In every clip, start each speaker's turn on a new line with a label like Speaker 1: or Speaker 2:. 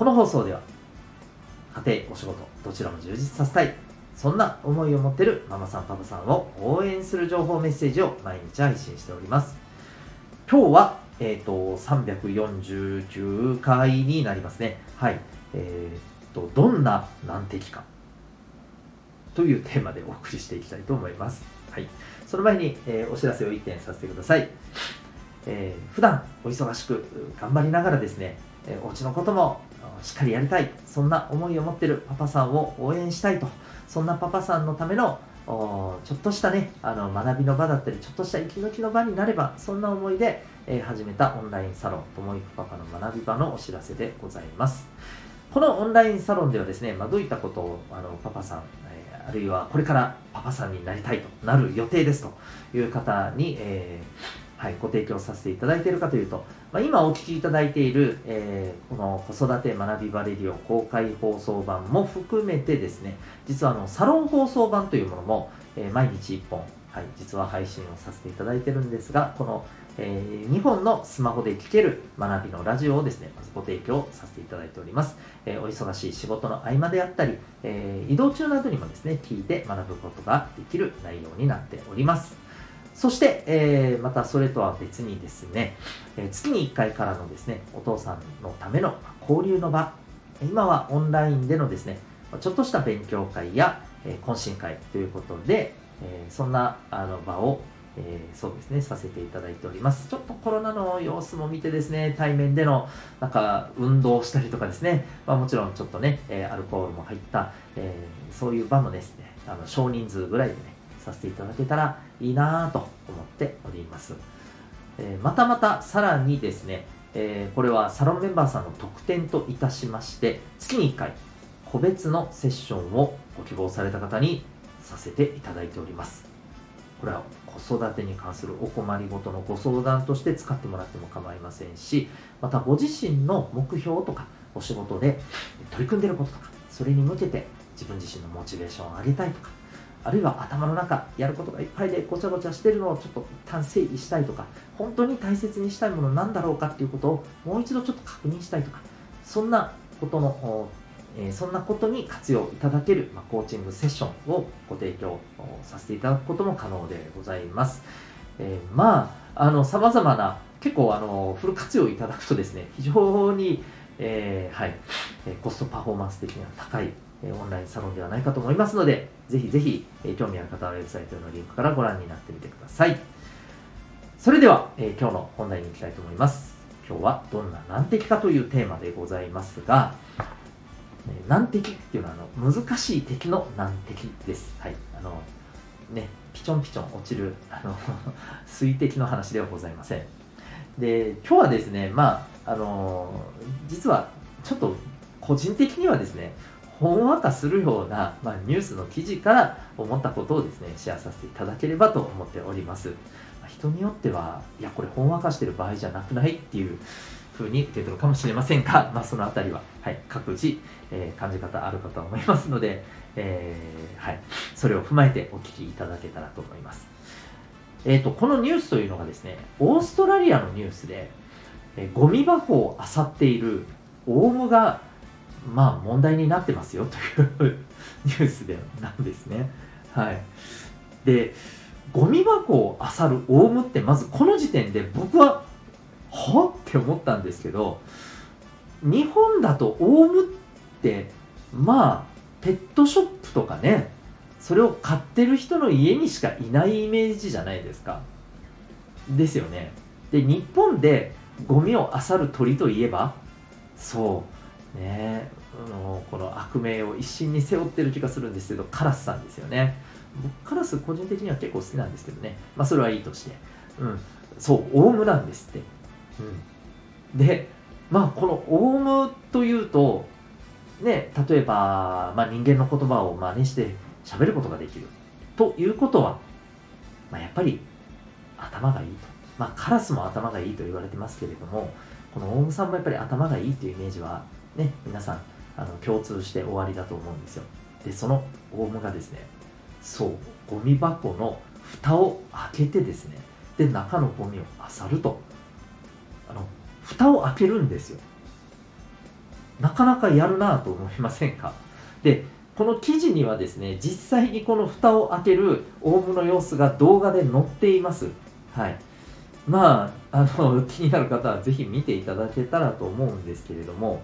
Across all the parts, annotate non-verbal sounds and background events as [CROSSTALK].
Speaker 1: この放送では家庭お仕事どちらも充実させたいそんな思いを持ってるママさんパパさんを応援する情報メッセージを毎日配信しております今日はえっ、ー、と349回になりますねはいえっ、ー、とどんな難敵かというテーマでお送りしていきたいと思います。はい、その前に、えー、お知らせを1点させてください。えー、普段お忙しく頑張りながらですね、え、お家のこともしっかりやりたい、そんな思いを持ってるパパさんを応援したいと、そんなパパさんのためのちょっとしたね、あの学びの場だったり、ちょっとした息抜きの場になれば、そんな思いで、えー、始めたオンラインサロン、ともいくパパの学び場のお知らせでございます。このオンラインサロンではですね、まあ、どういったことをあのパパさんえ、あるいはこれからパパさんになりたいとなる予定ですという方に、えー、はい、ご提供させていただいているかというと、まあ、今お聞きいただいている、えー、この子育て学びバレリオ公開放送版も含めてですね、実はあのサロン放送版というものも、えー、毎日1本、はい、実は配信をさせていただいてるんですが、このえー、2本のスマホで聴ける学びのラジオをですね、まずご提供させていただいております。え、お忙しい仕事の合間であったり、え、移動中などにもですね、聞いて学ぶことができる内容になっております。そして、えー、またそれとは別にですね、えー、月に1回からのですね、お父さんのための交流の場、今はオンラインでのですね、ちょっとした勉強会や、えー、懇親会ということで、え、そんなあの場をえ、そうですね、させていただいております。ちょっとコロナの様子も見てですね、対面での、なんか、運動したりとかですね、まあ、もちろんちょっとね、え、アルコールも入った、え、そういう場のですね、あの少人数ぐらいでね、させていただけたらいいなぁと思っております。えまたまた、さらにですね、えこれはサロンメンバーさんの特典といたしまして、月に1回、個別のセッションをご希望された方にさせていただいております。これは子育てに関するお困りごとのご相談として使ってもらっても構いませんしまたご自身の目標とかお仕事で取り組んでることとかそれに向けて自分自身のモチベーションを上げたいとかあるいは頭の中やることがいっぱいでごちゃごちゃしてるのをちょっと一旦整理したいとか本当に大切にしたいものなんだろうかっていうことをもう一度ちょっと確認したいとかそんなことのえそんなことに活用いただける、まコーチングセッションをご提供させていただくことも可能でございます。えー、まあ、あの、様々な、結構、あの、フル活用いただくとですね、非常に、えー、はい、コストパフォーマンス的には高い、えオンラインサロンではないかと思いますので、ぜひぜひ、え興味ある方はウェブサイトのリンクからご覧になってみてください。それでは、え今日の本題に行きたいと思います。今日はどんな難敵かというテーマでございますが、難敵っていうのはあの難しい敵の難敵です。はい。あの、ね、ピチョンピチョン落ちる、あの [LAUGHS] 水滴の話ではございません。で、今日はですね、まあ、あの、実はちょっと個人的にはですね、ほんわかするような、まあ、ニュースの記事から思ったことをですね、シェアさせていただければと思っております。人によっては、いや、これほんわかしてる場合じゃなくないっていう風に受け取るかもしれませんが、まあ、そのあたりは、はい、各自、えー、感じ方あるかと思いますので、えー、はい、それを踏まえてお聞きいただけたらと思います。えっ、と、このニュースというのがですね、オーストラリアのニュースで、えー、ゴミ箱を漁っているオウムが、まあ、問題になってますよというニュースでなんですね。はい。で、ゴミ箱を漁るオウムってまずこの時点で僕ははって思ったんですけど日本だとオウムってまあペットショップとかねそれを買ってる人の家にしかいないイメージじゃないですかですよねで日本でゴミを漁る鳥といえばそうねあのこの悪名を一心に背負ってる気がするんですけどカラスさんですよね。僕カラス個人的には結構好きなんですけどね。まあそれはいいとして。うん。そうオウムなんですって。うん、でまあこのオウムというとね例えば、まあ、人間の言葉を真似して喋ることができる。ということは、まあ、やっぱり頭がいいと。まあカラスも頭がいいと言われてますけれどもこのオウムさんもやっぱり頭がいいというイメージはね皆さんあの共通して終わりだと思うんですよ。でそのオウムがですねそうゴミ箱の蓋を開けてですねで中のゴミを漁ると。あの蓋を開けるんですよ。なかなかやるなと思いませんか？でこの記事にはですね実際にこの蓋を開けるオウムの様子が動画で載っています。はい。まああの気になる方はぜひ見ていただけたらと思うんですけれども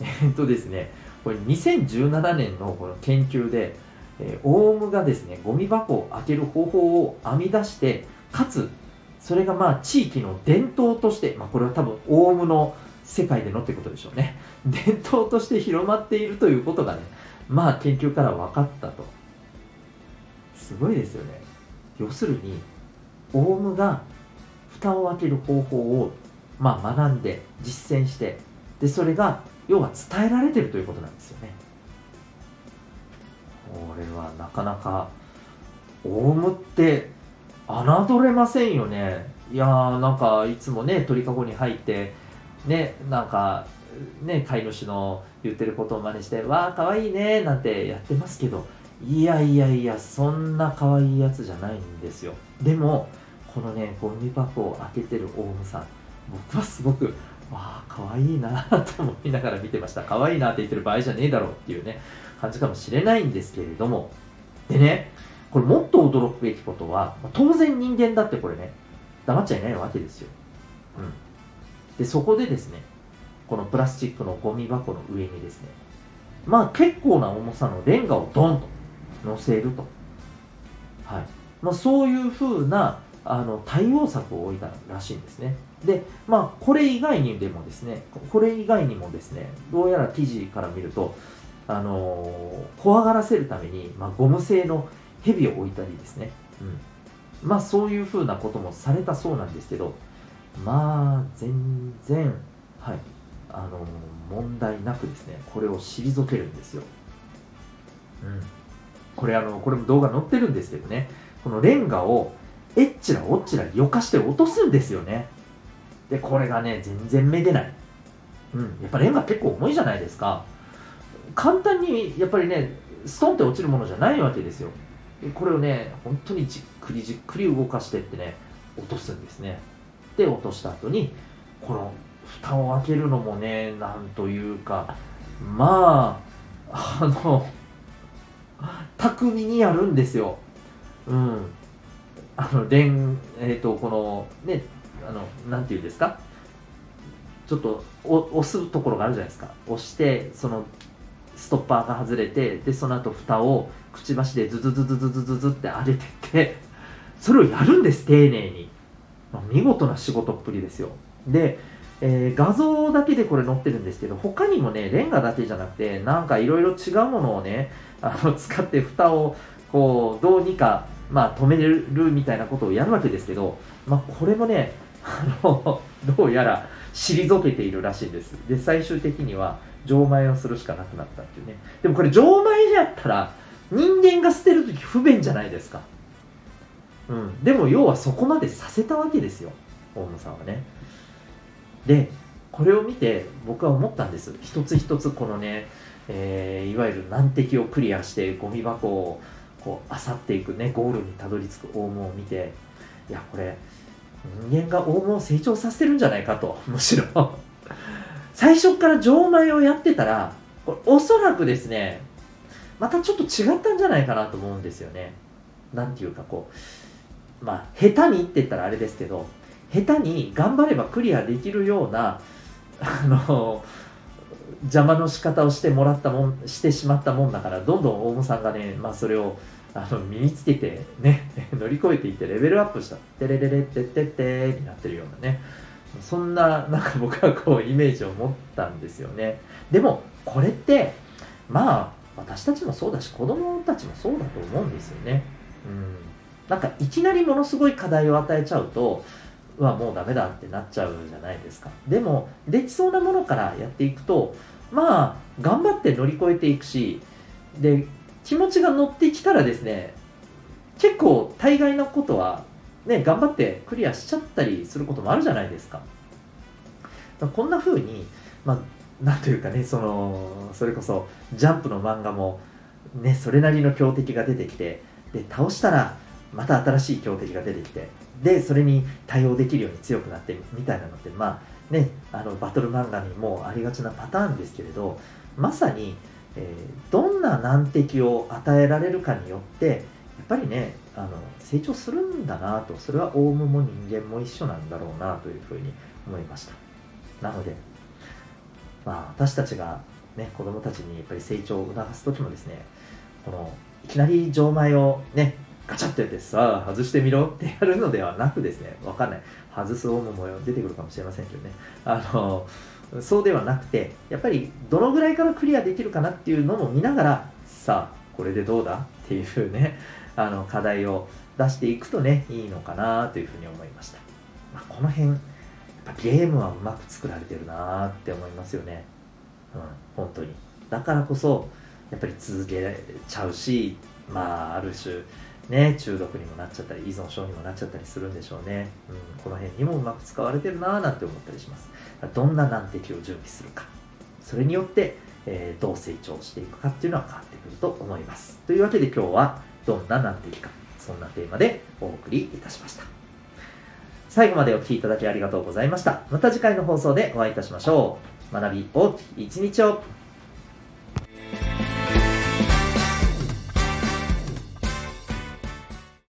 Speaker 1: えっとですねこれ2017年のこの研究で、えー、オウムがですねゴミ箱を開ける方法を編み出してかつそれがまあ地域の伝統として、まあ、これは多分オウムの世界でのってことでしょうね。[LAUGHS] 伝統として広まっているということがねまあ研究から分かったと。すごいですよね。要するにオウムが蓋を開ける方法をまあ学んで実践してでそれが要は伝えられてるということなんですよね。これはなかなかオウムって侮れませんよね。いやーなんかいつもね鳥かごに入ってねなんかね飼い主の言ってることを真似して「わあかわいいね」なんてやってますけどいやいやいやそんな可愛いやつじゃないんですよ。でもこのねゴミ箱を開けてるオウムさん僕はすごくわあ可愛いなと思いながら見てました。可愛いなって言ってる場合じゃねえだろうっていうね感じかもしれないんですけれども。でねこれもっと驚くべきことは当然人間だってこれね黙っちゃいないわけですよ、うん、でそこでですねこのプラスチックのゴミ箱の上にですねまあ結構な重さのレンガをドンと乗せると。はい。まあ、そういうふうなあの対応策を置いたらしいんですね。でまあこれ以外にでもですねこれ以外にもですねどうやら記事から見るとあのー、怖がらせるために、まあ、ゴム製の蛇を置いたりですね、うん、まあそういうふうなこともされたそうなんですけどまあ全然はいあの問題なくですねこれを退けるんですよ、うん、これあのこれも動画載ってるんですけどねこのレンガをえっちらおっちらよかして落とすんですよね。でこれがね全然めげない。うん。やっぱレンガ結構重いじゃないですか。簡単にやっぱりねストンって落ちるものじゃないわけですよ。でこれをね本当にじっくりじっくり動かしてってね落とすんですね。で落とした後にこの蓋を開けるのもねなんというかまああの巧みにやるんですよ。うん。あの連えっ、ー、とこのねあのなんていうんですか？ちょっと押すところがあるじゃないですか。押してそのストッパーが外れてでその後蓋をくちばしでズズズズズズズズって上げてってそれをやるんです丁寧に、まあ、見事な仕事っぷりですよ。で、えー、画像だけでこれ載ってるんですけど他にもねレンガだけじゃなくてなんかいろいろ違うものをねあの使って蓋をこうどうにかまあ、止めるみたいなことをやるわけですけど、まあ、これもね、あの、どうやら退けているらしいんです。で、最終的には、錠前をするしかなくなったっていうね。でもこれ、錠前やったら、人間が捨てるとき不便じゃないですか。うん。でも、要はそこまでさせたわけですよ。大野さんはね。で、これを見て、僕は思ったんです。一つ一つ、このね、えー、いわゆる難敵をクリアして、ゴミ箱を、こう漁っていくねゴールにたどり着くオウムを見ていやこれ人間がオウムを成長させるんじゃないかとむしろ。最初から錠前をやってたらこれおそらくですねまたちょっと違ったんじゃないかなと思うんですよね。なんていうかこうまあ下手にって言ったらあれですけど下手に頑張ればクリアできるようなあの邪魔の仕方をしてもらったもんしてしまったもんだからどんどん大野さんがね、まあ、それをあの身につけてね [LAUGHS] 乗り越えていってレベルアップした「テレレレテテテ」になってるようなね。そんななんか僕はこうイメージを持ったんですよね。でもこれってまあ私たちもそうだし子供たちもそうだと思うんですよね。うん。なんかいきなりものすごい課題を与えちゃうとはもうダメだってなっちゃうじゃないですか。でもできそうなものからやっていくとまあ頑張って乗り越えていくしで気持ちが乗ってきたらですね結構大概のことはね頑張ってクリアしちゃったりすることもあるじゃないですか。こんな風にまあなんというかねそのそれこそジャンプの漫画もねそれなりの強敵が出てきてで倒したらまた新しい強敵が出てきてでそれに対応できるように強くなってみたいなのってまあねあのバトル漫画にもありがちなパターンですけれどまさに、えー、どんな難敵を与えられるかによってやっぱりねあの成長するんだなとそれはオウムも人間も一緒なんだろうなというふうに思いました。なので、まあ、私たちが、ね、子供たちにやっぱり成長を促す時もですねこのいきなり錠前をねガチャッとやってさあ外してみろってやるのではなくですねわかんない。外すオウムも出てくるかもしれませんけどね。あのそうではなくてやっぱりどのぐらいからクリアできるかなっていうのも見ながらさあこれでどうだ？っていうねあの課題を出していくとねいいのかなというふうに思いました、まあ、この辺やっぱゲームはうまく作られてるなって思いますよね。うん本当に。だからこそやっぱり続けちゃうしまあある種ね、中毒にもなっちゃったり依存症にもなっちゃったりするんでしょうね、うん、この辺にもうまく使われてるなぁなんて思ったりします。どんな難敵を準備するか。それによって、えー、どう成長していくかっていうのは変わってくると思います。というわけで今日はどんな難敵か。そんなテーマでお送りいたしました。最後までお聴きいただきありがとうございました。また次回の放送でお会いいたしましょう。学び大きい一日を。